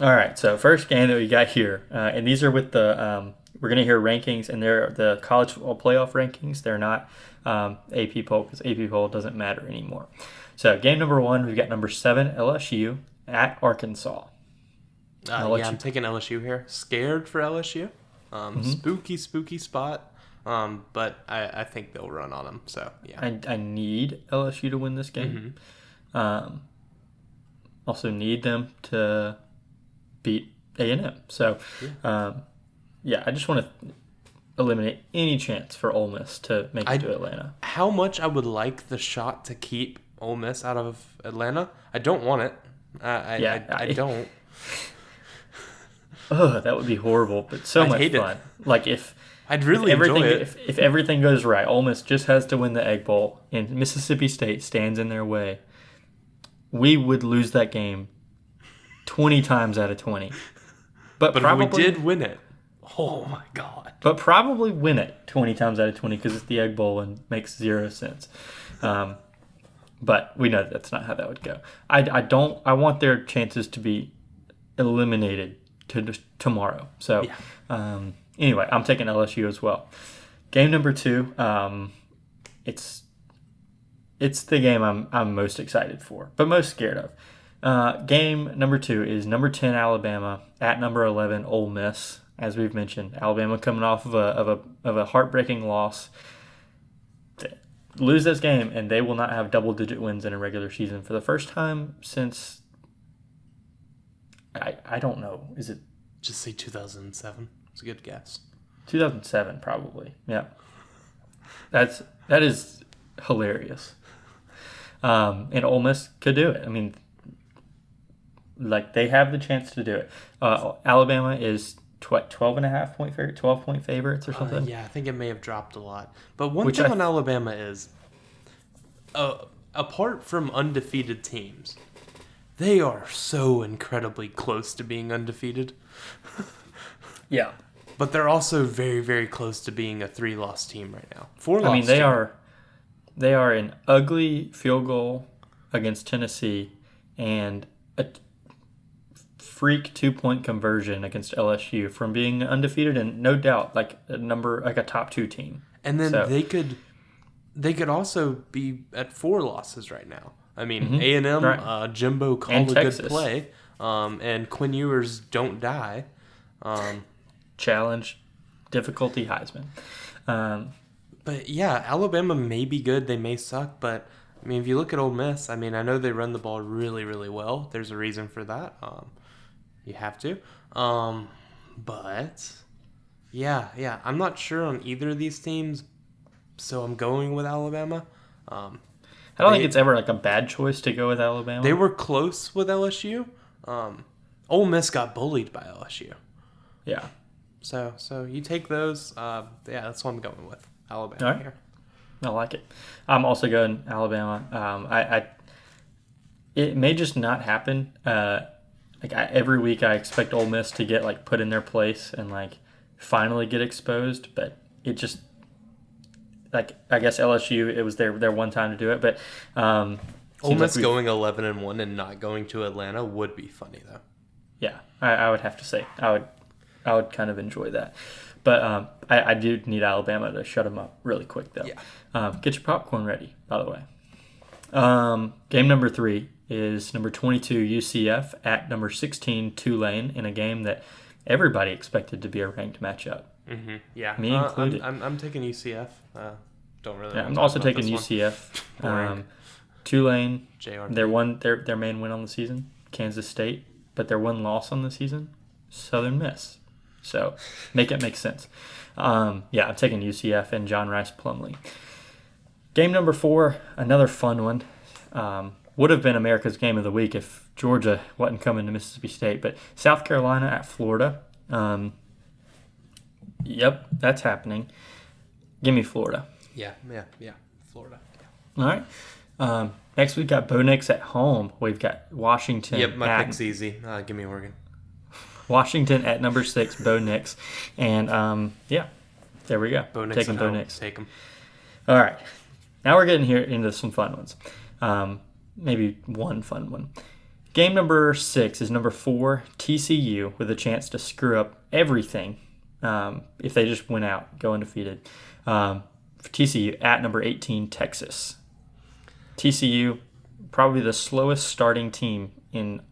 right, so first game that we got here, uh, and these are with the um, we're gonna hear rankings, and they're the college football playoff rankings. They're not um, AP poll because AP poll doesn't matter anymore. So game number one, we've got number seven LSU at Arkansas. Uh, yeah, I'm taking LSU here. Scared for LSU. Um, Mm-hmm. Spooky, spooky spot. Um, but I, I think they'll run on them. So yeah. I, I need LSU to win this game. Um, also need them to beat A and M. So, um, yeah, I just want to eliminate any chance for Ole Miss to make it I- to Atlanta. How much I would like the shot to keep Ole Miss out of Atlanta. I don't want it. I I, Yeah, I, I I- don't. Ugh, that would be horrible, but so I'd much hate it. fun. Like if I'd really if everything enjoy it. if, if everything goes right, Ole Miss just has to win the Egg Bowl, and Mississippi State stands in their way. We would lose that game twenty times out of twenty. But, but probably we did win it, oh my god. but probably win it 20 times out of 20 because it's the Egg Bowl and makes zero sense. Um, but we know that's not how that would go. I, I don't. I want their chances to be eliminated to tomorrow. So Yeah. um, anyway, I'm taking LSU as well. Game number two. Um, it's it's the game I'm I'm most excited for, but most scared of. Uh, game number two is number ten Alabama at number eleven Ole Miss. As we've mentioned, Alabama coming off of a of a of a heartbreaking loss. Lose this game, and they will not have double digit wins in a regular season for the first time since. I I don't know. Is it Just say 2007. It's a good guess. 2007 probably yeah that's that is hilarious um and Ole Miss could do it I mean like they have the chance to do it uh, Alabama is tw- 12 and a half point favorite 12 point favorites or Uh, something yeah, I think it may have dropped a lot. But one Which thing I- on Alabama is, uh, apart from undefeated teams, they are so incredibly close to being undefeated. yeah But they're also very, very close to being a three-loss team right now. Four-loss. I mean they team. are they are an ugly field goal against Tennessee and a freak two point conversion against LSU from being undefeated and no doubt like a number like a top two team. And then So- they could, they could also be at four losses right now. I mean, A and M, Mm-hmm. Uh, Jimbo called And a Texas. good play, um, and Quinn Ewers don't die. Um, challenge, difficulty Heisman. Um, But yeah, Alabama may be good. They may suck, but I mean, if you look at Ole Miss, I mean, I know they run the ball really, really well. There's a reason for that. Um, you have to. Um, but yeah, yeah, I'm not sure on either of these teams, so I'm going with Alabama. Um, I don't They- think it's ever like a bad choice to go with Alabama. they were close with LSU. Um, Ole Miss got bullied by LSU. yeah. So, so you take those. Uh, yeah, that's what I'm going with. Alabama right. here. I like it. I'm also going Alabama. Um, I, I it may just not happen. Uh, like I, every week, I expect Ole Miss to get like put in their place and like finally get exposed, but it just like I guess LSU it was their their one time to do it, but um, Ole seems like Miss going 11 and one and not going to Atlanta would be funny though. Yeah, I, I would have to say I would I would kind of enjoy that, but um, I, I do need Alabama to shut them up really quick though. Yeah. Um, get your popcorn ready, by the way. Um, game number three is number 22 UCF at number 16 Tulane in a game that everybody expected to be a ranked matchup. Mm-hmm. Yeah, Me Uh, included. I'm, I'm, I'm taking UCF. Uh, don't really. Yeah, I'm also taking. UCF. Um, Tulane, JR. their one their their main win on the season, Kansas State, but their one loss on the season, Southern Miss. So make it make sense. Um, yeah, I'm taking UCF and John Rhys Plumlee. Game number four, another fun one. Um, would have been America's game of the week if Georgia wasn't coming to Mississippi State, but South Carolina at Florida. Um, yep, that's happening. Give me Florida. Yeah, yeah, yeah. Florida. All right. Um, next, we've got Bo Nix at home. We've got Washington. Yep, my at, pick's easy. Uh, give me Oregon. Washington at number six, Bo Nix. And um, yeah, there we go. Bo Nix Taking at Bo. Nix. Take them. All right. Now we're getting here into some fun ones. Um, maybe one fun one. Game number six is number four, TCU, with a chance to screw up everything um, if they just went out, go undefeated. Um, TCU at number 18, Texas. TCU, probably the slowest starting team in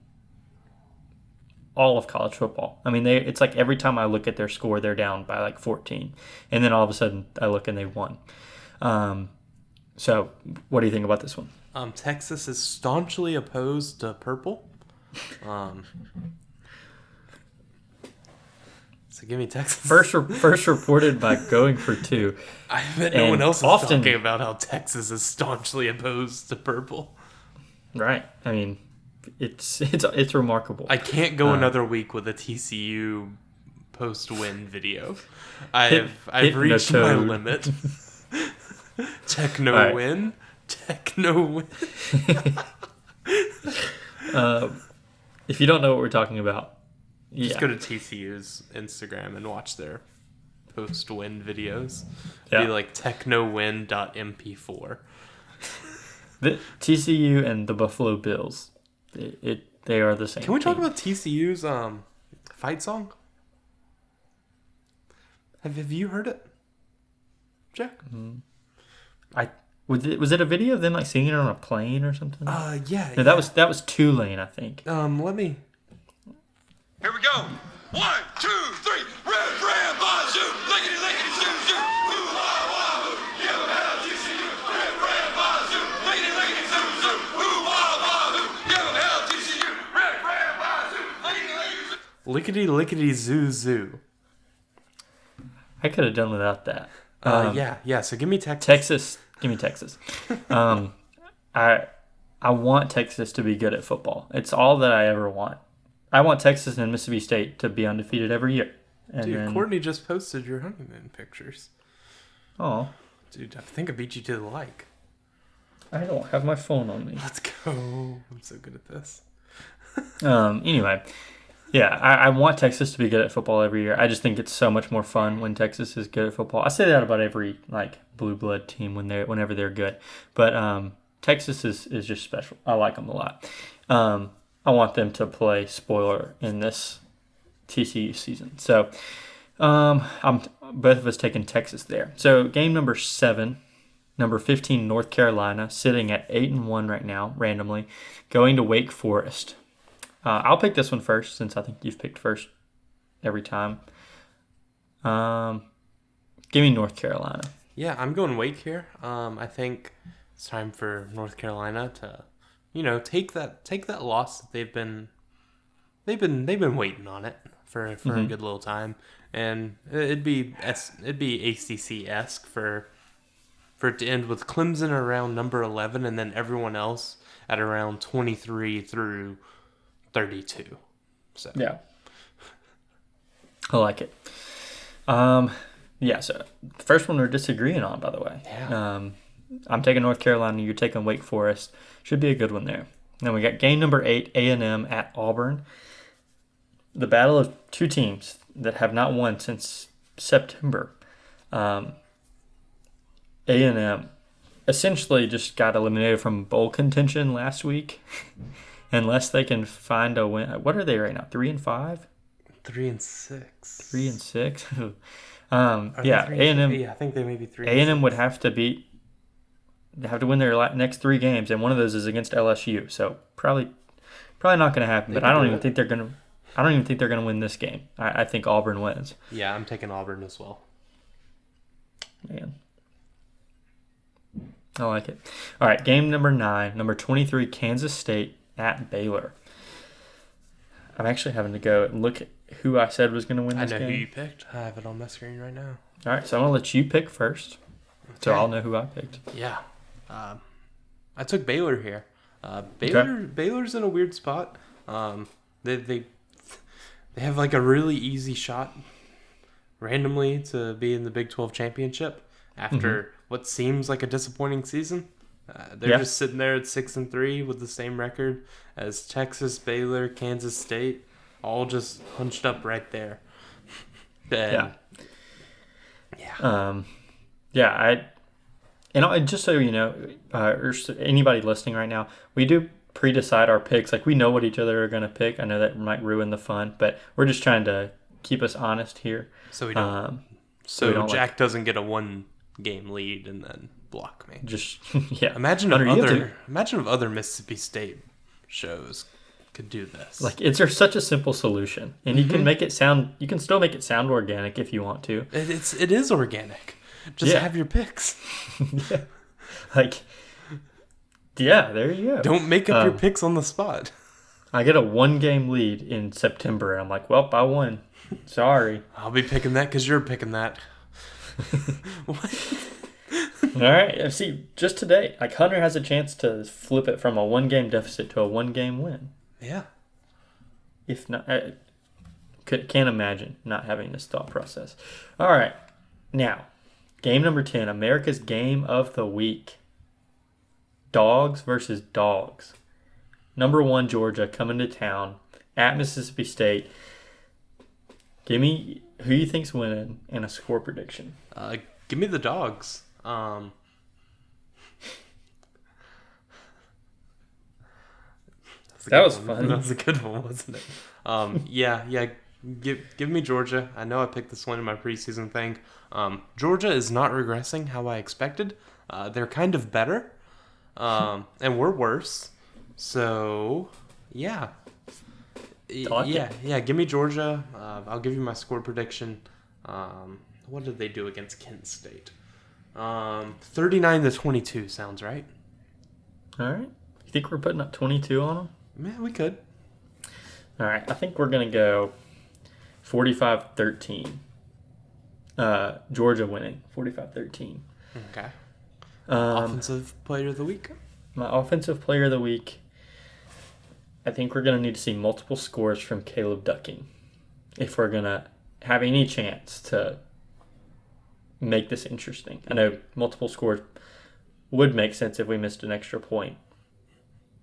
all of college football. I mean, they it's like every time I look at their score, they're down by like 14, and then all of a sudden I look and they won. Um, so, what do you think about this one? Um, Texas is staunchly opposed to purple. Um, so give me Texas. First, re- first reported by going for two. I bet no and one else is often- talking about how Texas is staunchly opposed to purple. Right. I mean, it's it's it's remarkable. I can't go Uh, another week with a TCU post-win video. I Hit- have I've a reached my limit. Techno Alright. win. Techno win. Um, if you don't know what we're talking about, Just yeah, go to TCU's Instagram and watch their post-win videos. Yeah. Be like technowin.mp4. the TCU and the Buffalo Bills, it, it they are the same. Can we talk team. about TCU's um fight song? Have Have you heard it, Jack? I was it was it a video of them like singing it on a plane or something? Uh, yeah. no, that was that was Tulane, I think. Um, let me. Here we go. One, two, three. Red, red, bazoo. Lickety, lickety, zoo, zoo. Ooh, wah, wah, ooh. Give 'em hell, TCU. Red, red, bazoo. Lickety, lickety, zoo, zoo. Ooh, wah, wah, ooh. Give 'em hell, TCU. Red, red, bazoo. Lickety, lickety, zoo. Lickety lickety zoo zoo. I could have done without that. Uh, Um, yeah, yeah. So give me Texas. Texas, give me Texas. Um, I I want Texas to be good at football. It's all that I ever want. I want Texas and Mississippi State to be undefeated every year. And Dude, then, Courtney just posted your honeymoon pictures. oh, Dude, I think I beat you to the like. I don't have my phone on me. Let's go. I'm so good at this. Um, anyway, yeah, I, I want Texas to be good at football every year. I just think it's so much more fun when Texas is good at football. I say that about every like blue blood team when they whenever they're good, but um, Texas is is just special. I like them a lot. Um, I want them to play spoiler in this TCU season. So, um, I'm both of us taking Texas there. So game number seven. Number 15, North Carolina, sitting at 8 and 1 right now, randomly, going to Wake Forest. Uh, I'll pick this one first since I think you've picked first every time. Um, give me North Carolina. Yeah, I'm going Wake here. Um, I think it's time for North Carolina to, you know, take that take that loss that they've been they've been they've been waiting on it for for a good little time, and it'd be S, it'd be ACC esque for for it to end with Clemson around number eleven, and then everyone else at around twenty three through thirty two. So Yeah, I like it. Um, yeah. So the first one we're disagreeing on, by the way. Yeah. Um, I'm taking North Carolina. You're taking Wake Forest. Should be a good one there. Then we got game number eight, A and M at Auburn. The battle of two teams that have not won since September. Um, A and M essentially just got eliminated from bowl contention last week. Unless they can find a win. What are they right now? Three and five? three and six. Three and six? um, Are yeah, A and M. Yeah, I think they may be three. A and M would have to beat. They have to win their next three games, and one of those is against LSU. So probably, probably not going to happen. They But I don't do even it. think they're going to. I don't even think they're going to win this game. I, I think Auburn wins. Yeah, I'm taking Auburn as well. Man, I like it. All right, game number nine, number twenty-three, Kansas State at Baylor. I'm actually having to go and look at who I said was going to win I this know game. who you picked. I have it on my screen right now. All right, so I'm gonna let you pick first, so I'll know who I picked. Yeah. Um, I took Baylor here. Uh, Baylor Baylor's in a weird spot. Um, they they they have like a really easy shot randomly to be in the Big 12 championship after what seems like a disappointing season. Uh, they're Yeah. just sitting there at six and three with the same record as Texas, Baylor, Kansas State, all just hunched up right there. And Yeah. Um, yeah, I and I, just so you know, uh, or anybody listening right now, we do pre-decide our picks. Like we know what each other are going to pick. I know that might ruin the fun, but we're just trying to keep us honest here. so we don't. Um, so we don't, like- Jack doesn't get a one game lead and then block me. just yeah. Imagine if Hunter, you have other imagine if other Mississippi State shows could do this. like it's such a simple solution, and you can make it sound. You can still make it sound organic if you want to. It, it's it is organic. Just Yeah. have your picks. yeah. Like, yeah, there you go. Don't make up your Um, picks on the spot. I get a one game lead in September, and I'm like, well, I won. Sorry. I'll be picking that because you're picking that. what? All right. See, just today, like Hunter has a chance to flip it from a one game deficit to a one game win. Yeah. If not, I could, can't imagine not having this thought process. All right. Now, game number 10, America's game of the week dogs versus dogs. Number one, Georgia coming to town at Mississippi State. Give me who you think's winning and a score prediction. Uh, give me the dogs. Um, That was one. fun. That was a good one, wasn't it? Um, yeah, yeah. Give give me Georgia. I know I picked this one in my preseason thing. Um, Georgia is not regressing how I expected. Uh, they're kind of better, um, and we're worse. So, yeah. Y- I like it. yeah, yeah. Give me Georgia. Uh, I'll give you my score prediction. Um, what did they do against Kent State? Um, thirty-nine to twenty-two sounds right. All right. You think we're putting up 22 on them? Man, we could. All right, I think we're going to go 45 13. Uh, Georgia winning 45 13. Okay. Um, Offensive player of the week. my offensive player of the week, I think we're going to need to see multiple scores from Caleb Ducking if we're going to have any chance to make this interesting. I know multiple scores would make sense if we missed an extra point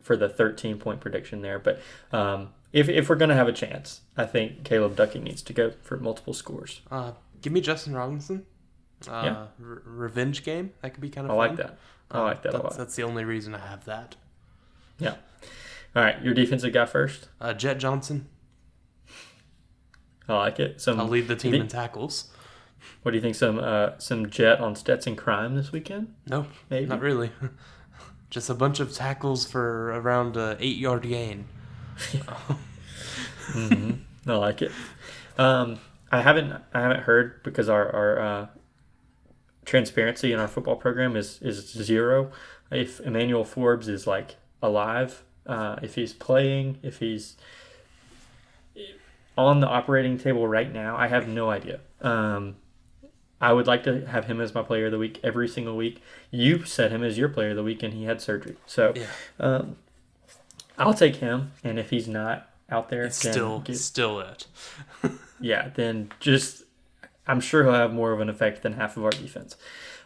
for the 13 point prediction there, but um, if, if we're going to have a chance, I think Caleb Ducking needs to go for multiple scores. Uh, give me Justin Robinson. Uh, Yeah. re- revenge game. That could be kind of. I fun. like that. I Uh, like that a that's, lot. That's the only reason I have that. Yeah. All right, your defensive guy first. Uh, Jett Johnson. I like it. So I'll lead the team think- in tackles. What do you think? Some uh, some jet on Stetson Crime this weekend? No, Maybe. not really. Just a bunch of tackles for around a eight yard gain. I like it. Um, I haven't I haven't heard because our our uh, transparency in our football program is is zero. If Emmanuel Forbes is like alive, uh, if he's playing, if he's on the operating table right now, I have no idea. Um, I would like to have him as my player of the week every single week. You said him as your player of the week, and he had surgery. So Yeah, um, I'll take him. And if he's not out there, still give- still it. yeah, then just I'm sure he'll have more of an effect than half of our defense.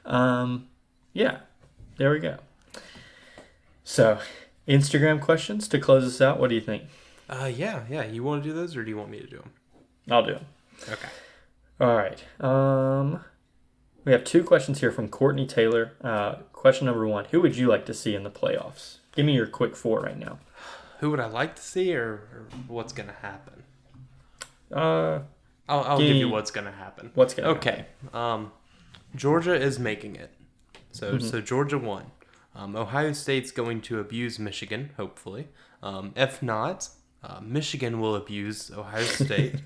Um, yeah, there we go. So, Instagram questions to close us out. What do you think? Uh, yeah, yeah. You want to do those, or do you want me to do them? I'll do them. Okay. All right. Um, we have two questions here from Courtney Taylor. Uh, question number one: Who would you like to see in the playoffs? Give me your quick four right now. Who would I like to see, or, or what's gonna happen? Uh, I'll, I'll Give give you what's gonna happen. what's gonna Okay. Um, Georgia is making it. So Mm-hmm. so Georgia won. Um, Ohio State's going to abuse Michigan, hopefully. Um, if not, uh, Michigan will abuse Ohio State.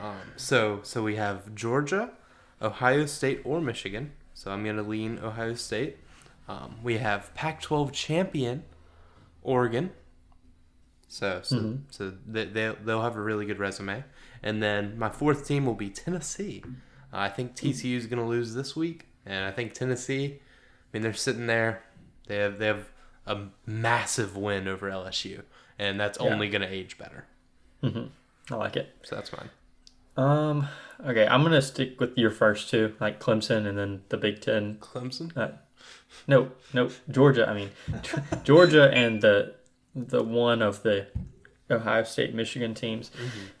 um, so so we have Georgia, Ohio State, or Michigan. So I'm gonna lean Ohio State. Um, we have Pac-12 champion Oregon. So so, Mhm. so they they'll, they'll have a really good resume. And then my fourth team will be Tennessee. Uh, I think TCU is going to lose this week, and I think Tennessee. I mean, they're sitting there. They have they have a massive win over LSU, and that's Yeah. only going to age better. hmm I like it. So that's fine. Um. Okay, I'm gonna stick with your first two, like Clemson, and then the Big Ten. Clemson. Uh, no, no, Georgia. I mean, Georgia and the the one of the Ohio State, Michigan teams.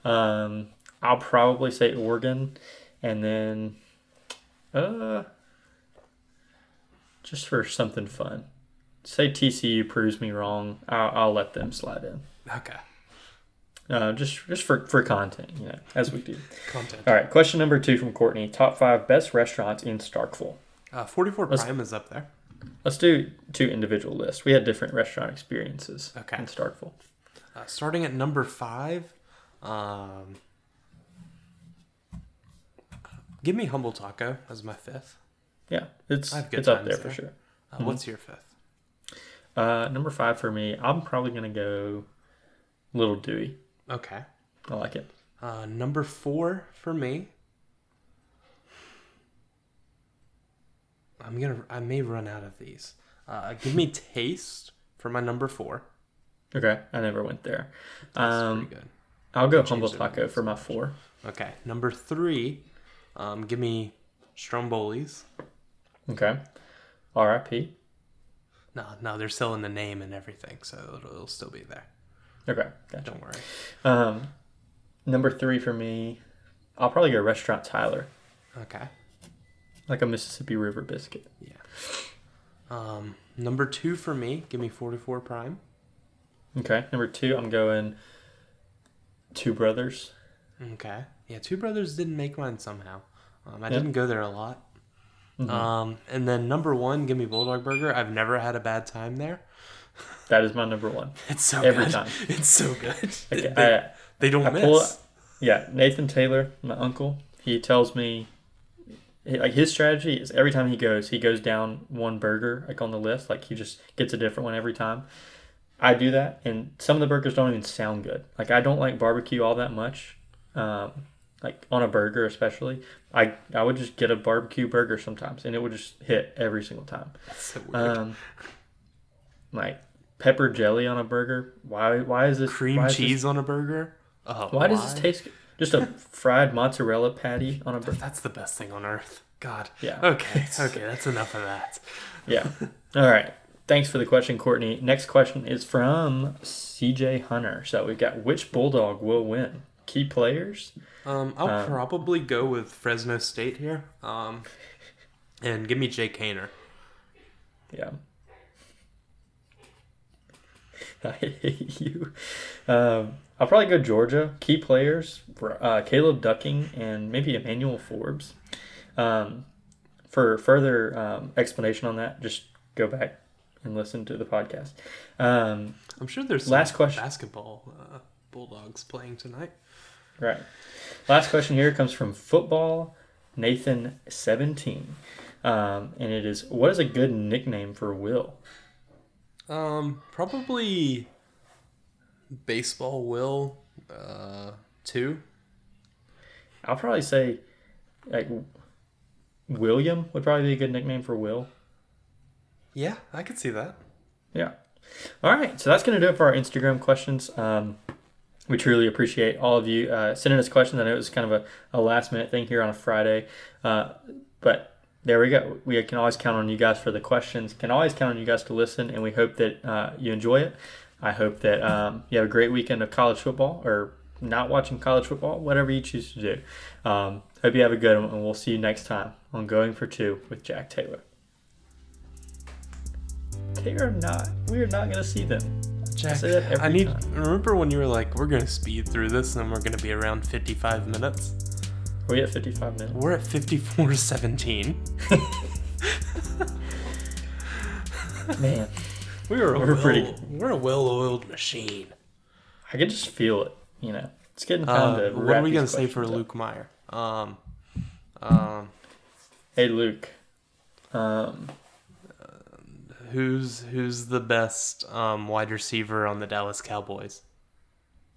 Um, I'll probably say Oregon, and then, uh, just for something fun, say TCU proves me wrong. I'll, I'll let them slide in. Okay. Uh, just just for for content, you know, as we do. Content. All right, question number two from Courtney: Top five best restaurants in Starkville. Uh, 44 Let's- Prime is up there. Let's do two individual lists. We had different restaurant experiences Okay. in Starkville. Uh, starting at number five, um, give me Humble Taco as my fifth. Yeah, it's I have good it's up times there for there. sure. Uh, What's your fifth? Uh, number five for me, I'm probably gonna go Little Dooey. Okay. I like it. Uh, number four for me. I'm gonna. I may run out of these. Uh, give me Taste for my number four. Okay, I never went there. That's Um, pretty good. I'll go Humble Taco for my four. Okay, number three. Um, give me Stromboli's. Okay, R.I.P. No, no, they're still in the name and everything, so it'll, it'll still be there. Okay, gotcha. Don't worry. Um, number three for me, I'll probably go Restaurant Tyler, Okay. like a Mississippi River biscuit. Yeah. Um, number two for me, give me 44 Prime. Okay, number two, I'm going Two Brothers. Okay. Yeah, Two Brothers didn't make mine somehow. Um, I Yeah. didn't go there a lot. Mhm. Um, and then number one, give me Bulldog Burger. I've never had a bad time there. That is my number one. It's so good. Every good. time. It's so good. Okay, they, I- they don't I miss. pull Yeah, Nathan Taylor, my uncle, he tells me like his strategy is every time he goes, he goes down one burger like on the list, like he just gets a different one every time. I do that, and some of the burgers don't even sound good. Like I don't like barbecue all that much, um, like on a burger especially. I I would just get a barbecue burger sometimes, and it would just hit every single time. That's so weird. Um, like pepper jelly on a burger. Why why is this Cream why is this- cheese on a burger. Oh, why does this taste? Just a fried mozzarella patty on a burger. That's the best thing on earth. God. Yeah. Okay. Okay. That's enough of that. Yeah. All right. Thanks for the question, Courtney. Next question is from CJ Hunter. So we've got which Bulldog will win? Key players? Um, I'll Um, probably go with Fresno State here. Um, and give me Jake Haener. Yeah. I hate you. Um, I'll probably go Georgia. Key players, uh, Caleb Ducking and maybe Emmanuel Forbes. Um, for further um, explanation on that, just go back and listen to the podcast. Um, I'm sure there's some Last question. basketball uh, Bulldogs playing tonight. Right. Last question here comes from football Nathan seventeen, um, and it is what is a good nickname for Will? Um, probably baseball will uh two. I'll probably say like William would probably be a good nickname for Will. Yeah, I could see that. Yeah. All right. So that's going to do it for our Instagram questions. Um, we truly appreciate all of you uh, sending us questions. I know it was kind of a, a last minute thing here on a Friday. Uh, but there we go. We can always count on you guys for the questions, can always count on you guys to listen. And we hope that uh, you enjoy it. I hope that um, you have a great weekend of college football or not watching college football, whatever you choose to do. Um, hope you have a good one. And we'll see you next time on Going for Two with Jack Taylor. They are not. We are not going to see them. Jack, every I need. time. Remember when you were like, "We're gonna speed through this, and we're gonna be around 55 minutes." Are we at 55 minutes? We're at 54 17. Man, We were, we're well, pretty- We're a well-oiled machine. I can just feel it. You know, it's getting time Uh, to. what are we gonna say for up. Luke Meyer? Um, um, Hey, Luke. Um, who's who's the best um, wide receiver on the Dallas Cowboys?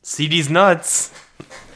CeeDee's nuts.